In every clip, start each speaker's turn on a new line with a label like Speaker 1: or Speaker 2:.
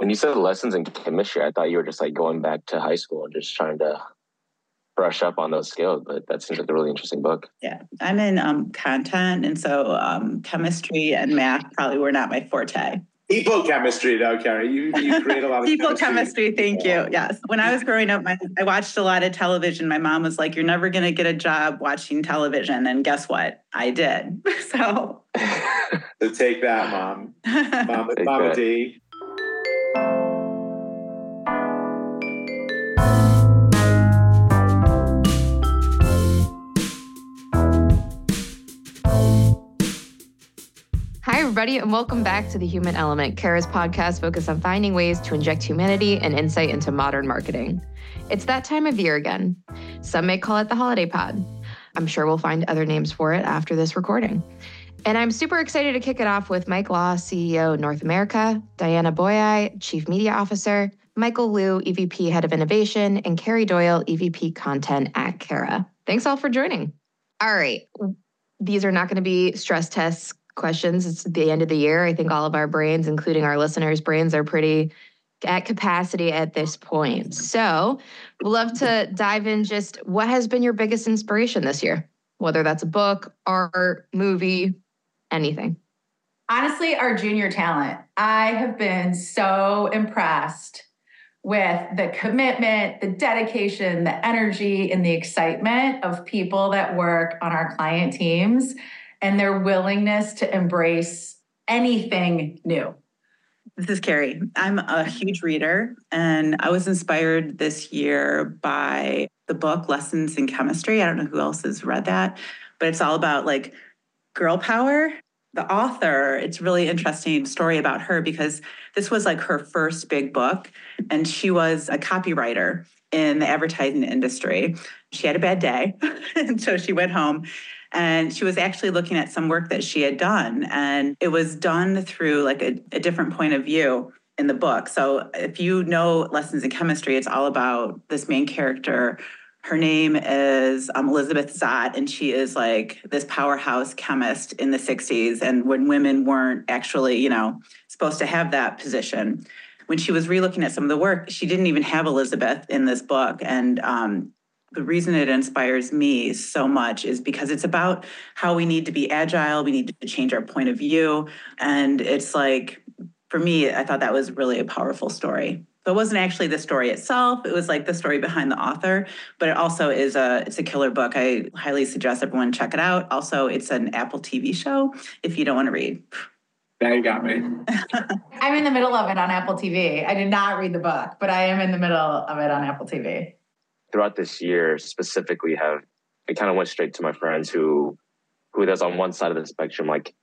Speaker 1: When you said lessons in chemistry, I thought you were just like going back to high school and just trying to brush up on those skills. But that seems like a really interesting book.
Speaker 2: Yeah, I'm in um, content, and so um, chemistry and math probably were not my forte.
Speaker 3: People chemistry, though, Carrie. You, you create a lot of
Speaker 2: people chemistry. chemistry thank you. Yes. When I was growing up, my, I watched a lot of television. My mom was like, "You're never going to get a job watching television," and guess what? I did. So.
Speaker 3: so take that, mom. Mama, Mama D.
Speaker 4: everybody, and welcome back to The Human Element, Carat's podcast focused on finding ways to inject humanity and insight into modern marketing. It's that time of year again. Some may call it the holiday pod. I'm sure we'll find other names for it after this recording. And I'm super excited to kick it off with Mike Law, CEO North America, Diana Boyai, Chief Media Officer, Michael Liu, EVP Head of Innovation, and Carrie Doyle, EVP Content at Carat. Thanks all for joining. All right. These are not going to be stress tests questions. It's the end of the year. I think all of our brains, including our listeners' brains, are pretty at capacity at this point. So, we'd love to dive in just what has been your biggest inspiration this year, whether that's a book, art, movie, anything.
Speaker 5: Honestly, our junior talent. I have been so impressed with the commitment, the dedication, the energy, and the excitement of people that work on our client teams and their willingness to embrace anything new.
Speaker 2: This is Carrie. I'm a huge reader, and I was inspired this year by the book Lessons in Chemistry. I don't know who else has read that, but it's all about like girl power. The author, it's really interesting story about her because this was like her first big book, and she was a copywriter in the advertising industry. She had a bad day, and so she went home and she was actually looking at some work that she had done and it was done through like a, a different point of view in the book so if you know lessons in chemistry it's all about this main character her name is um, Elizabeth Zott, and she is like this powerhouse chemist in the 60s. And when women weren't actually, you know, supposed to have that position, when she was relooking at some of the work, she didn't even have Elizabeth in this book. And um, the reason it inspires me so much is because it's about how we need to be agile, we need to change our point of view. And it's like, for me, I thought that was really a powerful story. So it wasn't actually the story itself, it was like the story behind the author, but it also is a it's a killer book. I highly suggest everyone check it out. Also, it's an Apple TV show if you don't want to read.
Speaker 3: That you got me.
Speaker 5: I'm in the middle of it on Apple TV. I did not read the book, but I am in the middle of it on Apple TV
Speaker 1: throughout this year specifically have I kind of went straight to my friends who who that's on one side of the spectrum. Like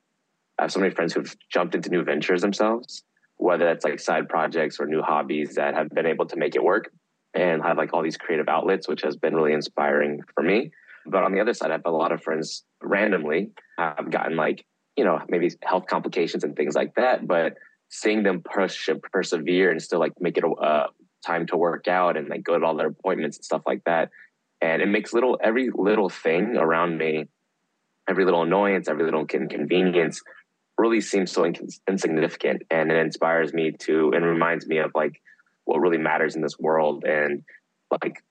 Speaker 1: I have so many friends who've jumped into new ventures themselves, whether that's like side projects or new hobbies that have been able to make it work and have like all these creative outlets, which has been really inspiring for me. But on the other side, I have a lot of friends randomly have gotten like, you know, maybe health complications and things like that. But seeing them push and persevere and still like make it a, uh, time to work out and like go to all their appointments and stuff like that. And it makes little every little thing around me, every little annoyance, every little inconvenience really seems so insignificant and it inspires me to and reminds me of like what really matters in this world and like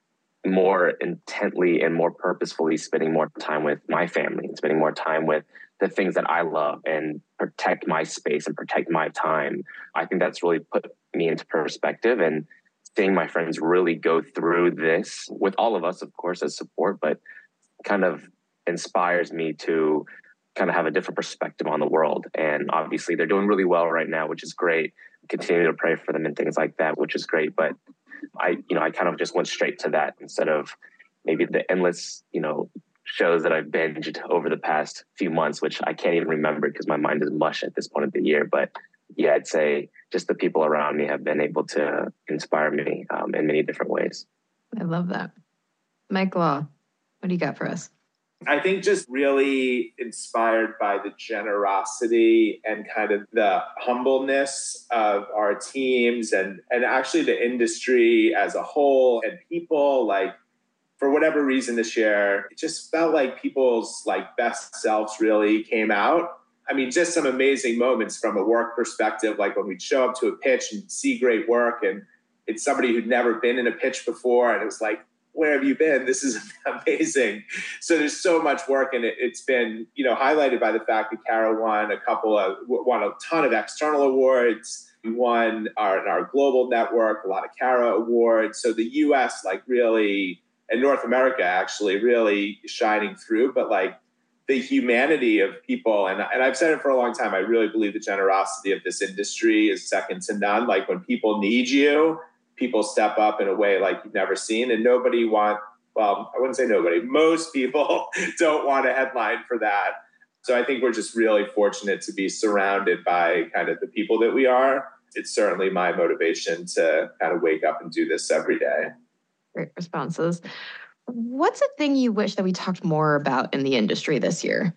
Speaker 1: more intently and more purposefully spending more time with my family and spending more time with the things that I love and protect my space and protect my time. I think that's really put me into perspective and seeing my friends really go through this with all of us, of course, as support, but kind of inspires me to kind of have a different perspective on the world. And obviously, they're doing really well right now, which is great. Continue to pray for them and things like that, which is great. But I, you know, I kind of just went straight to that instead of maybe the endless, you know, shows that I've binged over the past few months, which I can't even remember because my mind is mush at this point of the year. But yeah, I'd say just the people around me have been able to inspire me um, in many different ways.
Speaker 4: I love that. Mike Law, what do you got for us?
Speaker 3: I think just really inspired by the generosity and kind of the humbleness of our teams and and actually the industry as a whole and people like for whatever reason this year it just felt like people's like best selves really came out. I mean, just some amazing moments from a work perspective, like when we'd show up to a pitch and see great work, and it's somebody who'd never been in a pitch before, and it was like, where have you been? This is amazing. So there's so much work, and it, has been, you know, highlighted by the fact that Carat won a couple of, won a ton of external awards. We won our, our global network, a lot of Carat awards. So the U.S. like really, and North America actually really shining through. But like the humanity of people and, and i've said it for a long time i really believe the generosity of this industry is second to none like when people need you people step up in a way like you've never seen. And nobody want well i wouldn't say nobody most people don't want a headline for that. So i think we're just really fortunate to be surrounded by kind of the people that we are. It's certainly my motivation to kind of wake up and do this every day.
Speaker 4: Great responses. What's a thing you wish that we talked more about in the industry this year?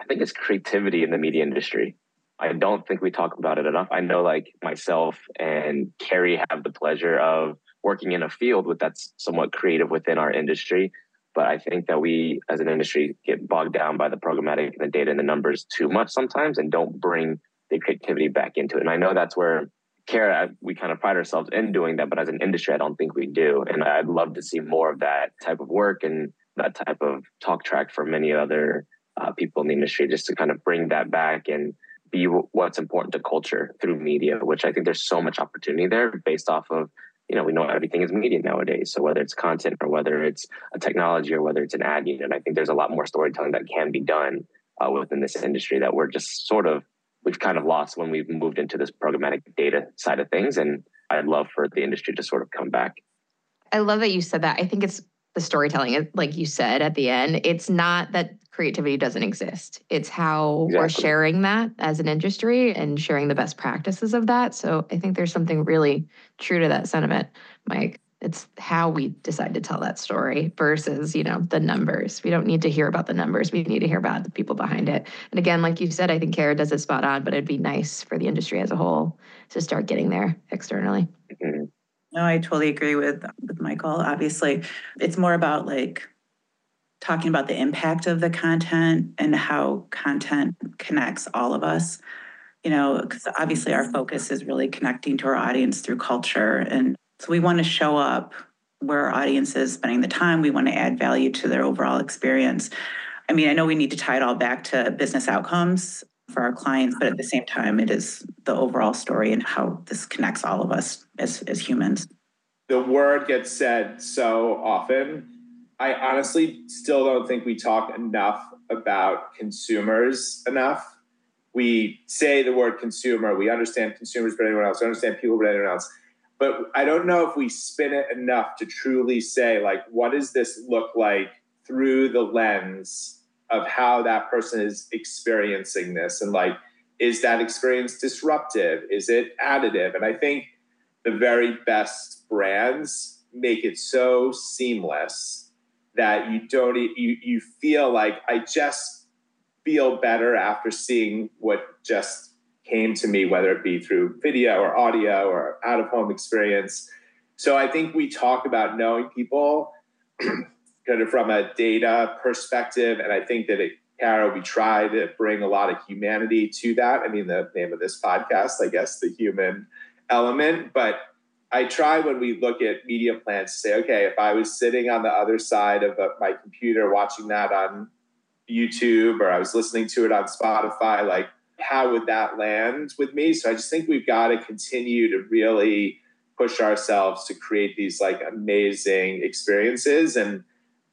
Speaker 1: I think it's creativity in the media industry. I don't think we talk about it enough. I know, like myself and Carrie, have the pleasure of working in a field with that's somewhat creative within our industry. But I think that we, as an industry, get bogged down by the programmatic and the data and the numbers too much sometimes, and don't bring the creativity back into it. And I know that's where Carat, we kind of pride ourselves in doing that, but as an industry, I don't think we do. And I'd love to see more of that type of work and that type of talk track for many other uh, people in the industry, just to kind of bring that back and be what's important to culture through media, which I think there's so much opportunity there based off of, you know, we know everything is media nowadays. So whether it's content or whether it's a technology or whether it's an ad unit, I think there's a lot more storytelling that can be done uh, within this industry that we're just sort of we've kind of lost when we've moved into this programmatic data side of things. And I'd love for the industry to sort of come back.
Speaker 4: I love that you said that. I think it's the storytelling, like you said at the end. It's not that creativity doesn't exist, it's how exactly. we're sharing that as an industry and sharing the best practices of that. So I think there's something really true to that sentiment, Mike. It's how we decide to tell that story versus, you know, the numbers. We don't need to hear about the numbers. We need to hear about the people behind it. And again, like you said, I think Carat does it spot on, but it'd be nice for the industry as a whole to start getting there externally.
Speaker 2: Mm-hmm. No, I totally agree with with Michael. Obviously, it's more about like talking about the impact of the content and how content connects all of us. You know, because obviously our focus is really connecting to our audience through culture and so we want to show up where our audience is spending the time. We want to add value to their overall experience. I mean, I know we need to tie it all back to business outcomes for our clients, but at the same time, it is the overall story and how this connects all of us as, as humans.
Speaker 3: The word gets said so often. I honestly still don't think we talk enough about consumers enough. We say the word consumer, we understand consumers but anyone else, we understand people but anyone else but I don't know if we spin it enough to truly say, like, what does this look like through the lens of how that person is experiencing this? And like, is that experience disruptive? Is it additive? And I think the very best brands make it so seamless that you don't you you feel like I just feel better after seeing what just came to me, whether it be through video or audio or out of home experience. So I think we talk about knowing people kind of from a data perspective. And I think that at Carat, we try to bring a lot of humanity to that. I mean, the name of this podcast, I guess, the human element. But I try when we look at media plans to say, okay, if I was sitting on the other side of uh, my computer watching that on YouTube or I was listening to it on Spotify, like how would that land with me? So I just think we've got to continue to really push ourselves to create these like amazing experiences. And,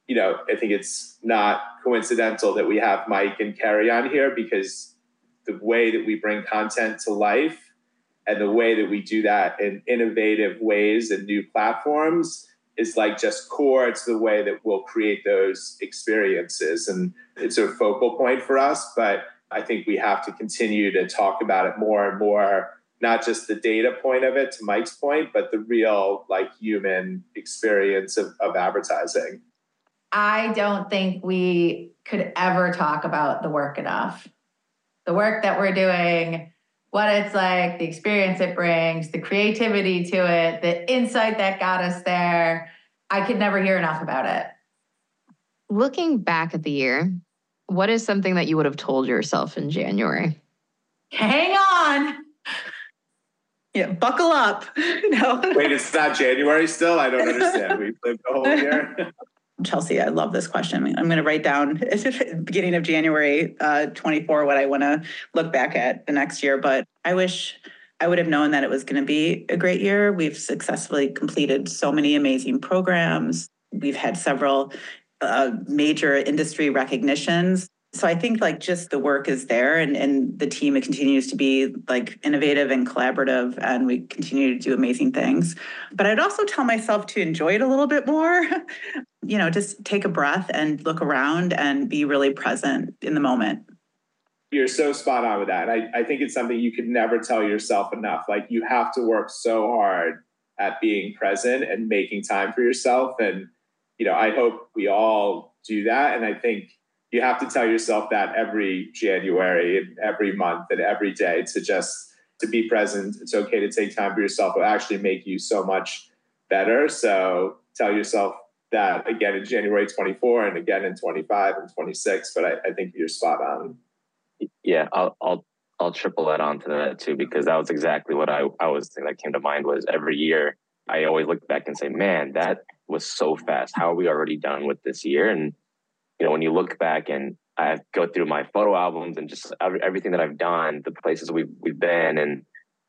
Speaker 3: you know, I think it's not coincidental that we have Mike and Carrie on here because the way that we bring content to life and the way that we do that in innovative ways and new platforms is like just core to the way that we'll create those experiences. And it's a focal point for us, but I think we have to continue to talk about it more and more, not just the data point of it, to Mike's point, but the real like human experience of, of advertising.
Speaker 5: I don't think we could ever talk about the work enough. The work that we're doing, what it's like, the experience it brings, the creativity to it, the insight that got us there. I could never hear enough about it.
Speaker 4: Looking back at the year, What is something that you would have told yourself in January?
Speaker 5: Hang on.
Speaker 2: Yeah, buckle up. no.
Speaker 3: Wait, it's not January still? I don't understand. We've lived the whole year.
Speaker 2: Chelsea, I love this question. I'm going to write down beginning of January uh, 24 what I want to look back at the next year. But I wish I would have known that it was going to be a great year. We've successfully completed so many amazing programs. We've had several uh, major industry recognitions. So I think like just the work is there and, and the team it continues to be like innovative and collaborative and we continue to do amazing things. But I'd also tell myself to enjoy it a little bit more. you know, just take a breath and look around and be really present in the moment.
Speaker 3: You're so spot on with that. I, I think it's something you could never tell yourself enough. Like you have to work so hard at being present and making time for yourself. And, you know, I hope we all do that. And I think you have to tell yourself that every January and every month and every day to just to be present. It's okay to take time for yourself. It will actually make you so much better. So tell yourself that again in January 24 and again in 25 and 26. But I, I think you're spot on.
Speaker 1: Yeah, I'll, I'll I'll triple that onto that too because that was exactly what I I was thinking that came to mind was every year I always look back and say, man, that was so fast. How are we already done with this year? And you know, when you look back and I go through my photo albums and just everything that I've done, the places we've we've been, and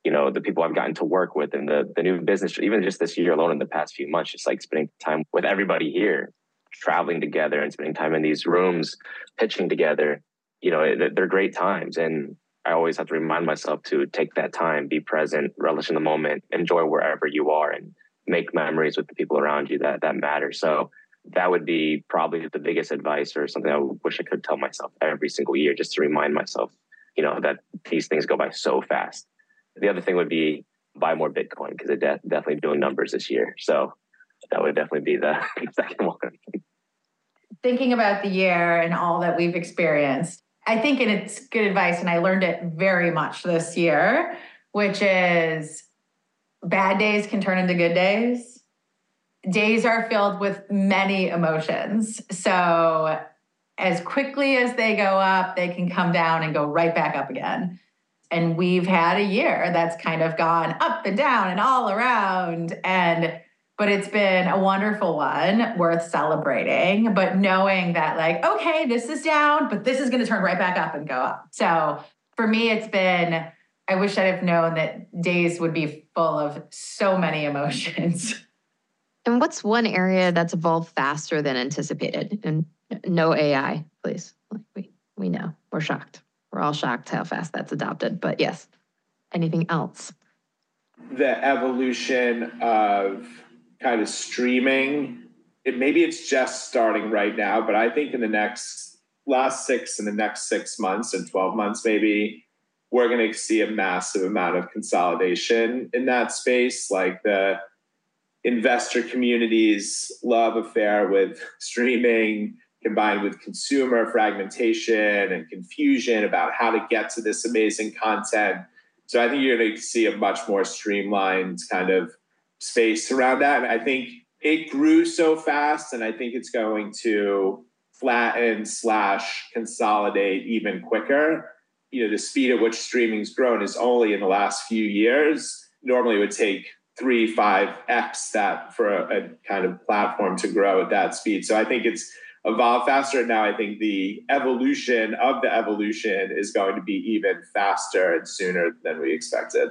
Speaker 1: you know, the people I've gotten to work with, and the the new business, even just this year alone, in the past few months, just like spending time with everybody here, traveling together, and spending time in these rooms, pitching together. You know, they're great times, and I always have to remind myself to take that time, be present, relish in the moment, enjoy wherever you are, and make memories with the people around you that that matter. So that would be probably the biggest advice or something I wish I could tell myself every single year just to remind myself, you know, that these things go by so fast. The other thing would be buy more Bitcoin because it de- definitely doing numbers this year. So that would definitely be the second one.
Speaker 5: Thinking about the year and all that we've experienced, I think and it's good advice, and I learned it very much this year, which is bad days can turn into good days days are filled with many emotions. So, as quickly as they go up, they can come down and go right back up again. And we've had a year that's kind of gone up and down and all around. And, but it's been a wonderful one worth celebrating. But knowing that, like, okay, this is down, but this is going to turn right back up and go up. So, for me, it's been, I wish I'd have known that days would be full of so many emotions.
Speaker 4: And what's one area that's evolved faster than anticipated? And no AI, please. We we know. We're shocked. We're all shocked how fast that's adopted. But yes. Anything else?
Speaker 3: The evolution of kind of streaming. It maybe it's just starting right now, but I think in the next last six in the next six months and 12 months, maybe we're going to see a massive amount of consolidation in that space. Like the investor community's love affair with streaming combined with consumer fragmentation and confusion about how to get to this amazing content. So I think you're going to see a much more streamlined kind of space around that. And I think it grew so fast, and I think it's going to flatten slash consolidate even quicker. You know, the speed at which streaming's grown is only in the last few years. Normally, it would take three, five X that for a, a, kind of platform to grow at that speed. So I think it's evolved faster. Now I think the evolution of the evolution is going to be even faster and sooner than we expected.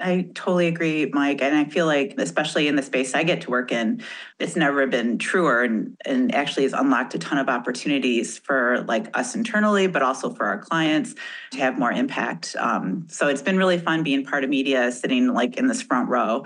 Speaker 2: I totally agree, Mike. And I feel like, especially in the space I get to work in, it's never been truer and, and actually has unlocked a ton of opportunities for like us internally, but also for our clients to have more impact. Um, so it's been really fun being part of media, sitting like in this front row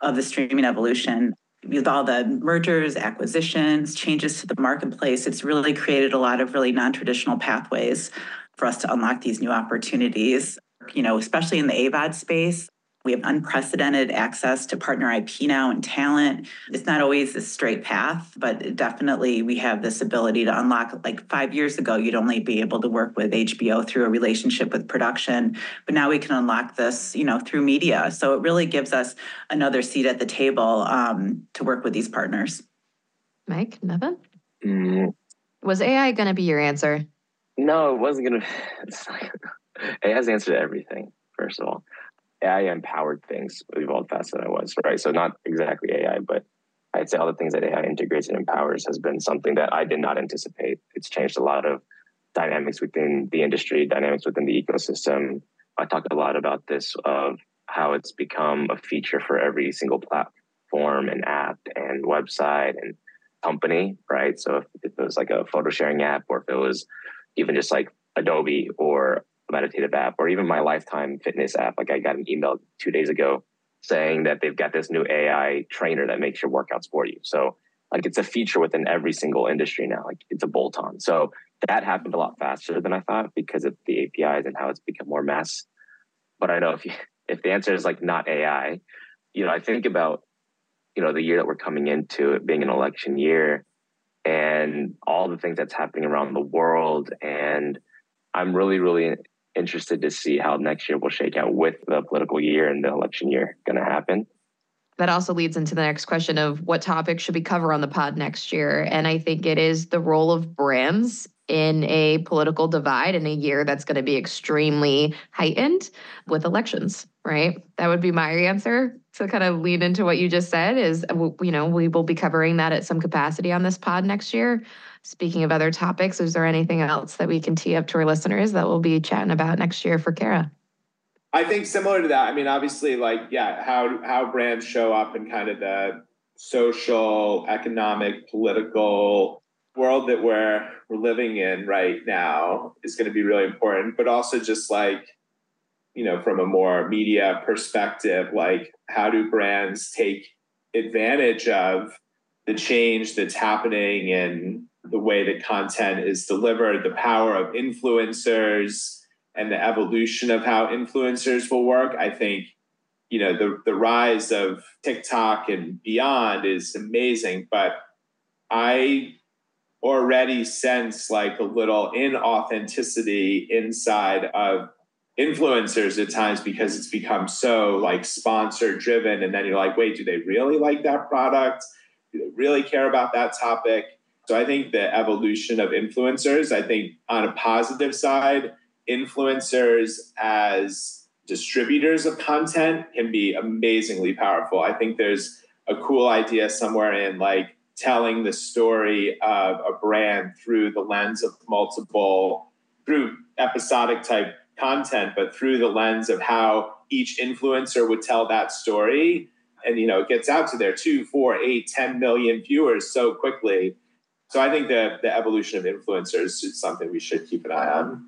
Speaker 2: of the streaming evolution. With all the mergers, acquisitions, changes to the marketplace, it's really created a lot of really non traditional pathways for us to unlock these new opportunities you know, especially in the AVOD space, we have unprecedented access to partner IP now and talent. It's not always a straight path, but definitely we have this ability to unlock. Like five years ago, you'd only be able to work with HBO through a relationship with production, but now we can unlock this, you know, through media. So it really gives us another seat at the table um, to work with these partners.
Speaker 4: Mike, Nevin?
Speaker 1: Mm,
Speaker 4: Was AI going to be your answer?
Speaker 1: No, it wasn't going to. AI's answer to everything, first of all. AI empowered things evolved faster than I was, right? So not exactly AI, but I'd say all the things that AI integrates and empowers has been something that I did not anticipate. It's changed a lot of dynamics within the industry, dynamics within the ecosystem. I talked a lot about this of how it's become a feature for every single platform and app and website and company, right? So if, it was like a photo sharing app or if it was even just like Adobe or meditative app or even my lifetime fitness app, like I got an email two days ago saying that they've got this new AI trainer that makes your workouts for you. So like it's a feature within every single industry now. Like it's a bolt on. So that happened a lot faster than I thought because of the APIs and how it's become more mass. But I know if you, if the answer is like not AI, you know, I think about you know the year that we're coming into it being an election year and all the things that's happening around the world and i'm really really interested to see how next year will shake out with the political year and the election year going to happen
Speaker 4: that also leads into the next question of what topic should we cover on the pod next year and i think it is the role of brands in a political divide in a year that's going to be extremely heightened with elections, right? That would be my answer to kind of lead into what you just said is you know, we will be covering that at some capacity on this pod next year. Speaking of other topics, is there anything else that we can tee up to our listeners that we'll be chatting about next year for Carat?
Speaker 3: I think similar to that. I mean, obviously, like yeah, how how brands show up in kind of the social, economic, political world that we're we're living in right now is going to be really important but also just like you know from a more media perspective like how do brands take advantage of the change that's happening in the way that content is delivered the power of influencers and the evolution of how influencers will work i think you know the the rise of TikTok and beyond is amazing but I already sense like a little inauthenticity inside of influencers at times because it's become so like sponsor driven and then you're like wait do they really like that product? Do they really care about that topic so i think the evolution of influencers i think on a positive side influencers as distributors of content can be amazingly powerful i think there's a cool idea somewhere in like telling the story of a brand through the lens of multiple, through episodic type content, but through the lens of how each influencer would tell that story. And, you know, it gets out to their two, four, eight, 10 million viewers so quickly. So I think the, the evolution of influencers is something we should keep an eye on.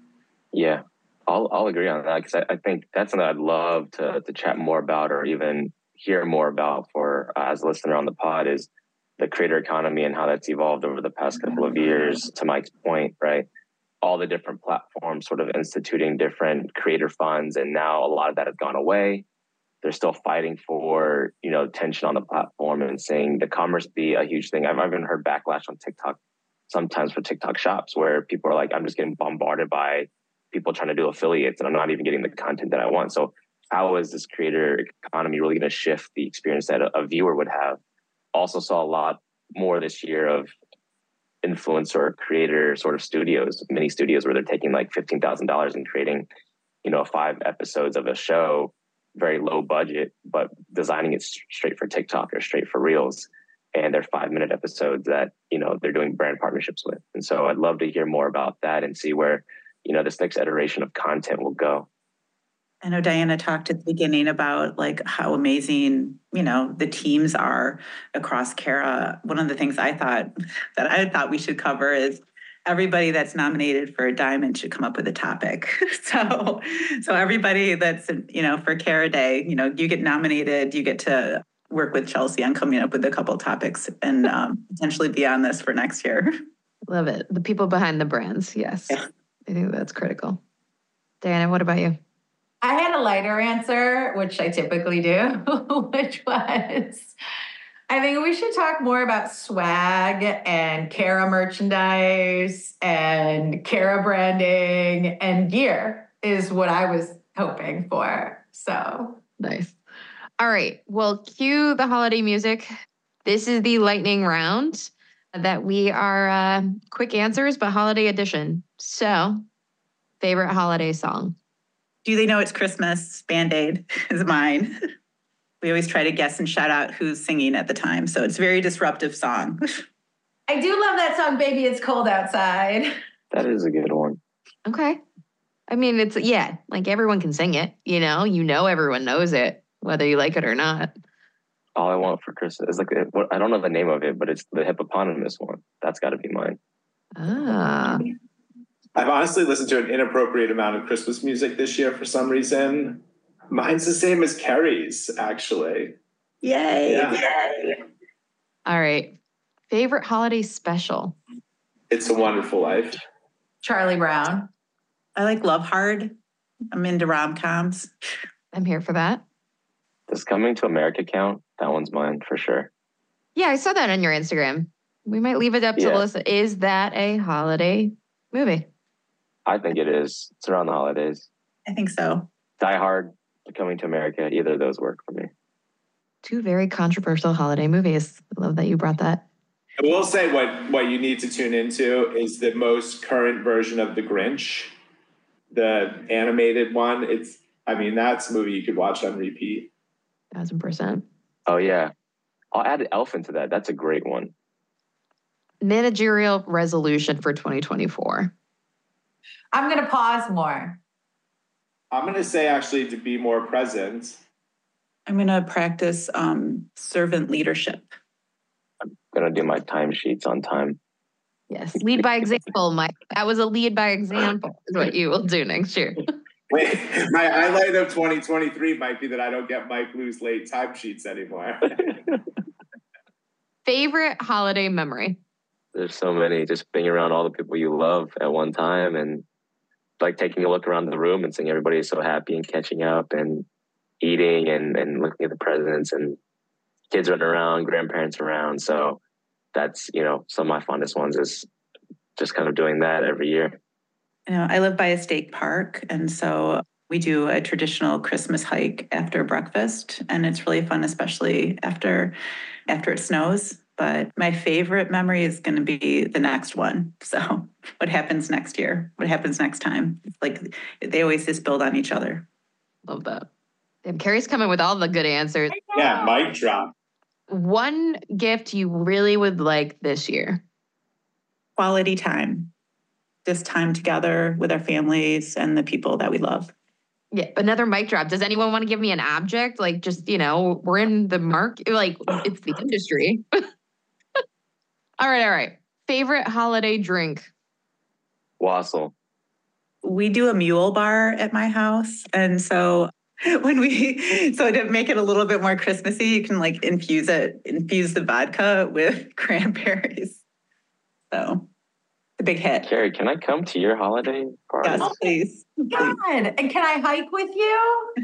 Speaker 1: Yeah, I'll, I'll agree on that because I, I, think that's something I'd love to, to chat more about or even hear more about for uh, as a listener on the pod is the creator economy and how that's evolved over the past couple of years to mike's point right all the different platforms sort of instituting different creator funds and now a lot of that has gone away they're still fighting for you know tension on the platform and saying the commerce be a huge thing. I've even heard backlash on tiktok sometimes for tiktok shops where people are like i'm just getting bombarded by people trying to do affiliates and i'm not even getting the content that i want. So how is this creator economy really going to shift the experience that a, a viewer would have? Also saw a lot more this year of influencer creator sort of studios, mini studios where they're taking like fifteen thousand dollars and creating, you know, five episodes of a show, very low budget, but designing it straight for TikTok or straight for Reels, and they're five minute episodes that you know they're doing brand partnerships with. And so I'd love to hear more about that and see where you know this next iteration of content will go.
Speaker 2: I know Diana talked at the beginning about like how amazing, you know, the teams are across Carat. One of the things I thought that I thought we should cover is everybody that's nominated for a diamond should come up with a topic. so so everybody that's you know for Carat Day, you know, you get nominated, you get to work with Chelsea on coming up with a couple topics and um, potentially be on this for next year.
Speaker 4: Love it. The people behind the brands. Yes. Yeah. I think that's critical. Diana, what about you?
Speaker 5: I had a lighter answer, which I typically do, which was I think we should talk more about swag and Carat merchandise and Carat branding and gear, is what I was hoping for. So
Speaker 4: nice. All right. Well, cue the holiday music. This is the lightning round. that we are uh, quick answers, but holiday edition. So, favorite holiday song?
Speaker 2: Do they know it's Christmas? Band Aid is mine. We always try to guess and shout out who's singing at the time. So it's a very disruptive song.
Speaker 5: I do love that song, Baby It's Cold Outside.
Speaker 1: That is a good one.
Speaker 4: Okay. I mean, it's, yeah, like everyone can sing it, you know, you know, everyone knows it, whether you like it or not.
Speaker 1: All I want for Christmas is like what I don't know the name of it, but it's the hippopotamus one. That's got to be mine.
Speaker 4: Ah,
Speaker 3: I've honestly listened to an inappropriate amount of Christmas music this year for some reason. Mine's the same as Carrie's, actually.
Speaker 2: Yay.
Speaker 3: Yeah.
Speaker 4: all right. Favorite holiday special?
Speaker 3: It's a Wonderful Life.
Speaker 5: Charlie Brown.
Speaker 2: I like Love Hard. I'm into rom coms.
Speaker 4: I'm here for that.
Speaker 1: Does Coming to America count? That one's mine for sure.
Speaker 4: Yeah, I saw that on your Instagram. We might leave it up to
Speaker 1: Yeah.
Speaker 4: Alyssa. Is that a holiday movie?
Speaker 1: I think it is. It's around the holidays.
Speaker 2: I think so.
Speaker 1: Die Hard, Coming to America. Either of those work for me.
Speaker 4: Two very controversial holiday movies. I love that you brought that.
Speaker 3: I will say what what you need to tune into is the most current version of The Grinch, the animated one. It's I mean that's a movie you could watch on repeat.
Speaker 4: Thousand percent.
Speaker 1: Oh yeah, I'll add Elf into that. That's a great one.
Speaker 4: Managerial resolution for 2024.
Speaker 5: I'm going to pause more.
Speaker 3: I'm gonna say actually to be more present.
Speaker 2: I'm going to practice um, servant leadership.
Speaker 1: I'm gonna do my timesheets on time.
Speaker 4: Yes. Lead by example, Mike. That was a lead by example, is what you will do next year.
Speaker 3: Wait, my highlight of 2023 might be that I don't get Mike Liu's late timesheets anymore.
Speaker 4: Favorite holiday memory?
Speaker 1: There's so many. Just being around all the people you love at one time, and like taking a look around the room and seeing everybody is so happy and catching up and eating and and looking at the presents and kids running around, grandparents around. So that's you know some of my fondest ones is just kind of doing that every year.
Speaker 2: You know, I live by a state park, and so we do a traditional Christmas hike after breakfast, and it's really fun, especially after after it snows. But my favorite memory is going to be the next one. So, what happens next year? What happens next time? It's like they always just build on each other.
Speaker 4: Love that. Damn, Carrie's coming with all the good answers.
Speaker 3: yeah, mic drop.
Speaker 4: One gift you really would like this year?
Speaker 2: Quality time, just time together with our families and the people that we love.
Speaker 4: Yeah, another mic drop. Does anyone want to give me an object? Like, just, you know, we're in the market, like, it's the industry. all right, all right. Favorite holiday drink?
Speaker 1: Wassail.
Speaker 2: we do a mule bar at my house and so when we so to make it a little bit more christmassy you can like infuse it infuse the vodka with cranberries so the big hit
Speaker 1: Carrie, can I come to your holiday party?
Speaker 2: yes oh please, please.
Speaker 5: God, and can I hike with you?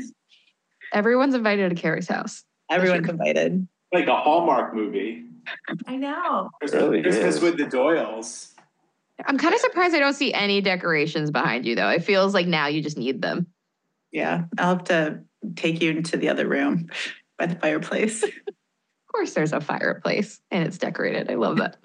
Speaker 4: Everyone's invited to Carrie's house.
Speaker 2: everyone's invited
Speaker 3: Like a Hallmark movie.
Speaker 5: I know.
Speaker 3: Christmas,
Speaker 1: Really
Speaker 3: Christmas
Speaker 1: is.
Speaker 3: with the Doyles.
Speaker 4: I'm kind of surprised I don't see any decorations behind you, though. It feels like now you just need them.
Speaker 2: yeah i'll have to take you into the other room by the fireplace
Speaker 4: Of course, there's a fireplace and it's decorated. I love that.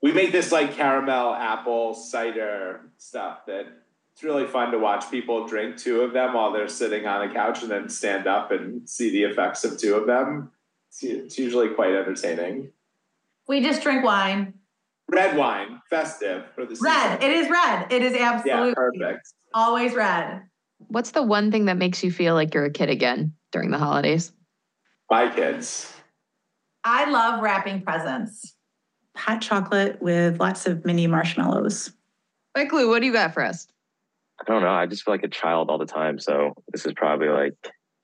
Speaker 3: We make this like caramel apple cider stuff that it's really fun to watch people drink two of them while they're sitting on a couch and then stand up and see the effects of two of them. It's, it's usually quite entertaining.
Speaker 5: We just drink wine.
Speaker 3: Red wine, festive for the season. Red.
Speaker 5: It is red. It is absolutely
Speaker 3: Yeah,
Speaker 5: absolutely
Speaker 3: perfect.
Speaker 5: always red.
Speaker 4: What's the one thing that makes you feel like you're a kid again during the holidays?
Speaker 3: My kids.
Speaker 5: I love wrapping presents.
Speaker 2: hot chocolate with lots of mini marshmallows
Speaker 4: Mike Liu, what do you got for us?
Speaker 1: I don't know. I just feel like a child all the time. So this is probably like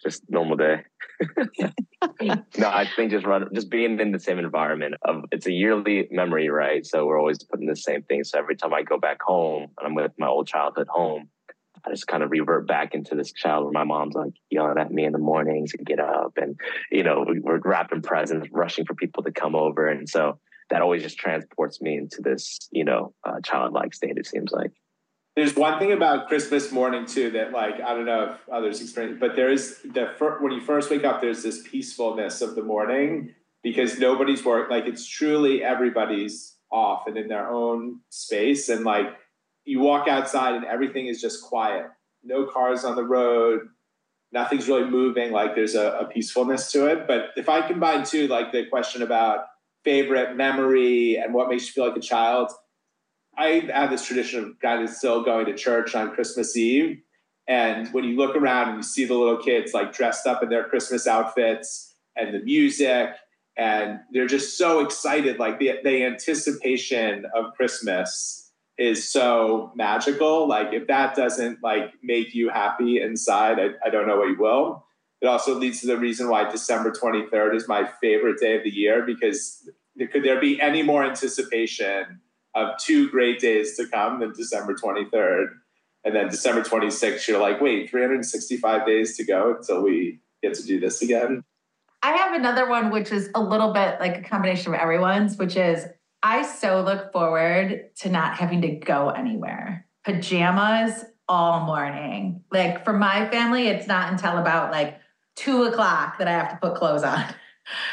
Speaker 1: just normal day. no, I think just run, just being in the same environment of it's a yearly memory, right? So we're always putting the same thing. So every time I go back home and I'm with my old childhood home, I just kind of revert back into this child where my mom's like yelling at me in the mornings and get up and, you know, we- we're wrapping presents, rushing for people to come over. And so that always just transports me into this, you know, uh, childlike state, it seems like.
Speaker 3: There's one thing about Christmas morning too that like I don't know if others experience, but there is the fir- when you first wake up, there's this peacefulness of the morning because nobody's work like it's truly everybody's off and in their own space and like you walk outside and everything is just quiet. No cars on the road. Nothing's really moving like there's a, a peacefulness to it. But if i combine too like the question about favorite memory and what makes you feel like a child i have this tradition of kind of still going to church on christmas eve. And when you look around and you see the little kids like dressed up in their christmas outfits and the music and they're just so excited like the, the anticipation of christmas is so magical. Like if that doesn't like make you happy inside I, I don't know what you will. It also leads to the reason why december 23rd is my favorite day of the year because could there be any more anticipation of two great days to come than december 23rd and then december 26th you're like wait 365 days to go until we get to do this again
Speaker 5: I have another one, which is a little bit like a combination of everyone's, which is I so look forward to not having to go anywhere. Pajamas all morning. Like for my family, it's not until about like two o'clock that I have to put clothes on.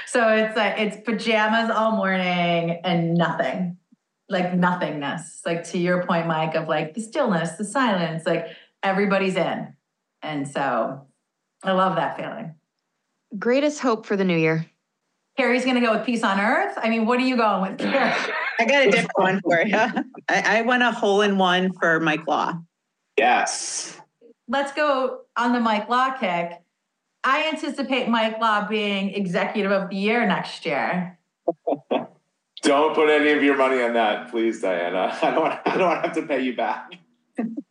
Speaker 5: So it's like it's pajamas all morning and nothing, like nothingness. Like to your point, Mike, of like the stillness, the silence, like everybody's in. And so I love that feeling.
Speaker 4: Greatest hope for the new year.
Speaker 5: Carrie's going to go with peace on earth. I mean, what are you going with, Carrie?
Speaker 2: I got a different one for you. I, I went a hole in one for Mike Law.
Speaker 3: Yes.
Speaker 5: Let's go on the Mike Law kick. I anticipate Mike Law being executive of the year next year.
Speaker 3: don't put any of your money on that, please, Diana. I don't want, I don't want to have to pay you back.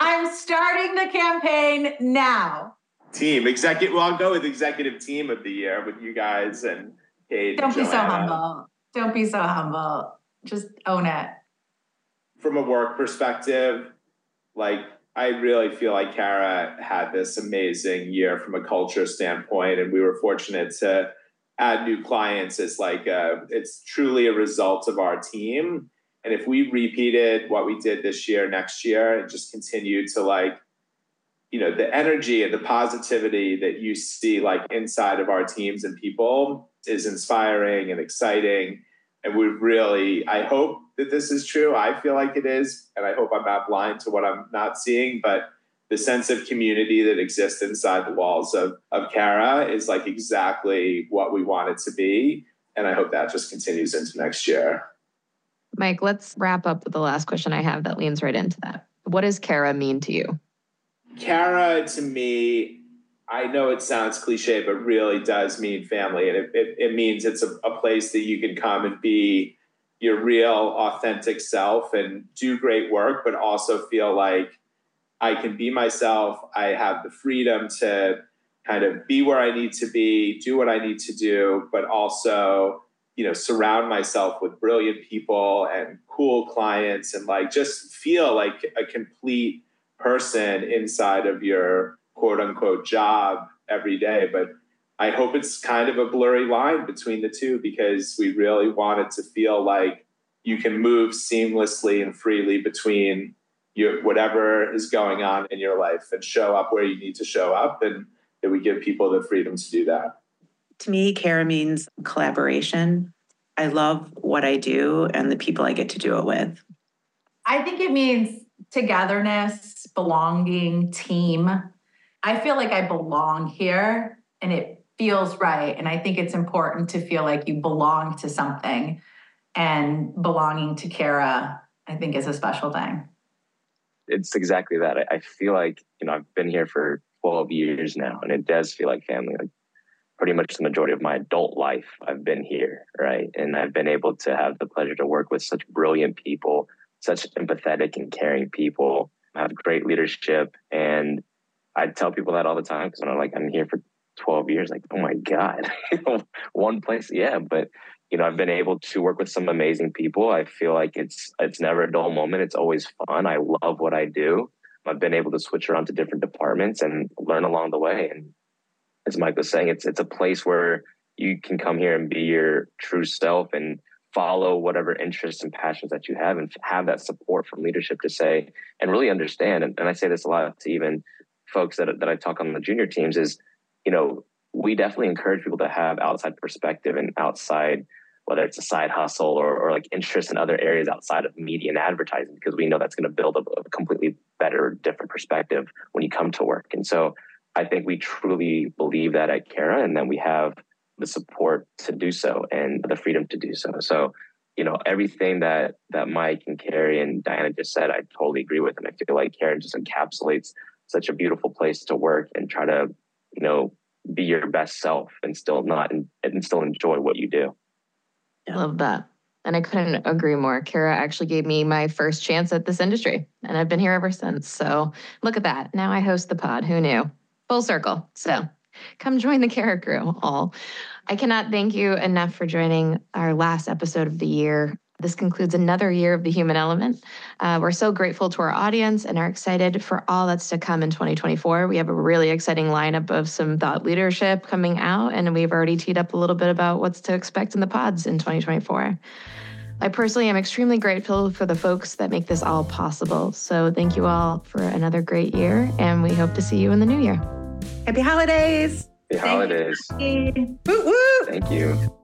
Speaker 5: I'm starting the campaign now
Speaker 3: team executive. Well, I'll go with executive team of the year with you guys and Kate.
Speaker 5: Don't be so humble. Don't be so humble. Just own it.
Speaker 3: From a work perspective, like I really feel like Carat had this amazing year from a culture standpoint, and we were fortunate to add new clients. It's like uh, it's truly a result of our team. And if we repeated what we did this year, next year, and just continued to like you know the energy and the positivity that you see like inside of our teams and people is inspiring and exciting and we really i hope that this is true i feel like it is and i hope i'm not blind to what i'm not seeing but the sense of community that exists inside the walls of, of Carat is like exactly what we want it to be. And I hope that just continues into next year.
Speaker 4: Mike, let's wrap up with the last question I have that leans right into that. What does Carat mean to you?
Speaker 3: Carat to me, I know it sounds cliche, but really does mean family. And it, it, it means it's a, a, place that you can come and be your real, authentic self and do great work, but also feel like I can be myself. I have the freedom to kind of be where I need to be, do what I need to do, but also, you know, surround myself with brilliant people and cool clients and like just feel like a complete person inside of your quote unquote job every day. But I hope it's kind of a blurry line between the two because we really want it to feel like you can move seamlessly and freely between your whatever is going on in your life and show up where you need to show up and that we give people the freedom to do that.
Speaker 2: To me, Carat means collaboration. I love what I do and the people I get to do it with.
Speaker 5: I think it means togetherness, belonging, team. I feel like I belong here and it feels right. And I think it's important to feel like you belong to something. And belonging to Carat, I think, is a special thing.
Speaker 1: It's exactly that. I, feel like, you know, I've been here for 12 years now, and it does feel like family. Like pretty much the majority of my adult life, I've been here, right? And I've been able to have the pleasure to work with such brilliant people such empathetic and caring people, have great leadership. And I tell people that all the time because I'm like, I'm here for 12 years. Like, oh my God, one place. Yeah. But, you know, I've been able to work with some amazing people. I feel like it's, it's never a dull moment. It's always fun. I love what I do. I've been able to switch around to different departments and learn along the way. And as Mike was saying, it's, it's a place where you can come here and be your true self and follow whatever interests and passions that you have and have that support from leadership to say and really understand and, and i say this a lot to even folks that, that i talk on the junior teams is you know we definitely encourage people to have outside perspective and outside whether it's a side hustle or, or like interest in other areas outside of media and advertising because we know that's going to build a, a completely better different perspective when you come to work. And so i think we truly believe that at Carat and then we have the support to do so and the freedom to do so. So you know everything that that mike and carrie and diana just said i totally agree with and i feel like Carat just encapsulates such a beautiful place to work and try to you know be your best self and still not and still enjoy what you do
Speaker 4: yeah. Love that. And I couldn't agree more. Carat actually gave me my first chance at this industry, and I've been here ever since. So look at that. Now I host the pod. Who knew? Full circle. So come join the Carat crew, all. I cannot thank you enough for joining our last episode of the year. This concludes another year of the human element. Uh, we're so grateful to our audience and are excited for all that's to come in 2024. We have a really exciting lineup of some thought leadership coming out, and we've already teed up a little bit about what's to expect in the pods in 2024. I personally am extremely grateful for the folks that make this all possible. So thank you all for another great year, and we hope to see you in the new year.
Speaker 2: Happy holidays!
Speaker 1: Happy holidays!
Speaker 2: Thank you. Woo, woo.
Speaker 1: Thank you.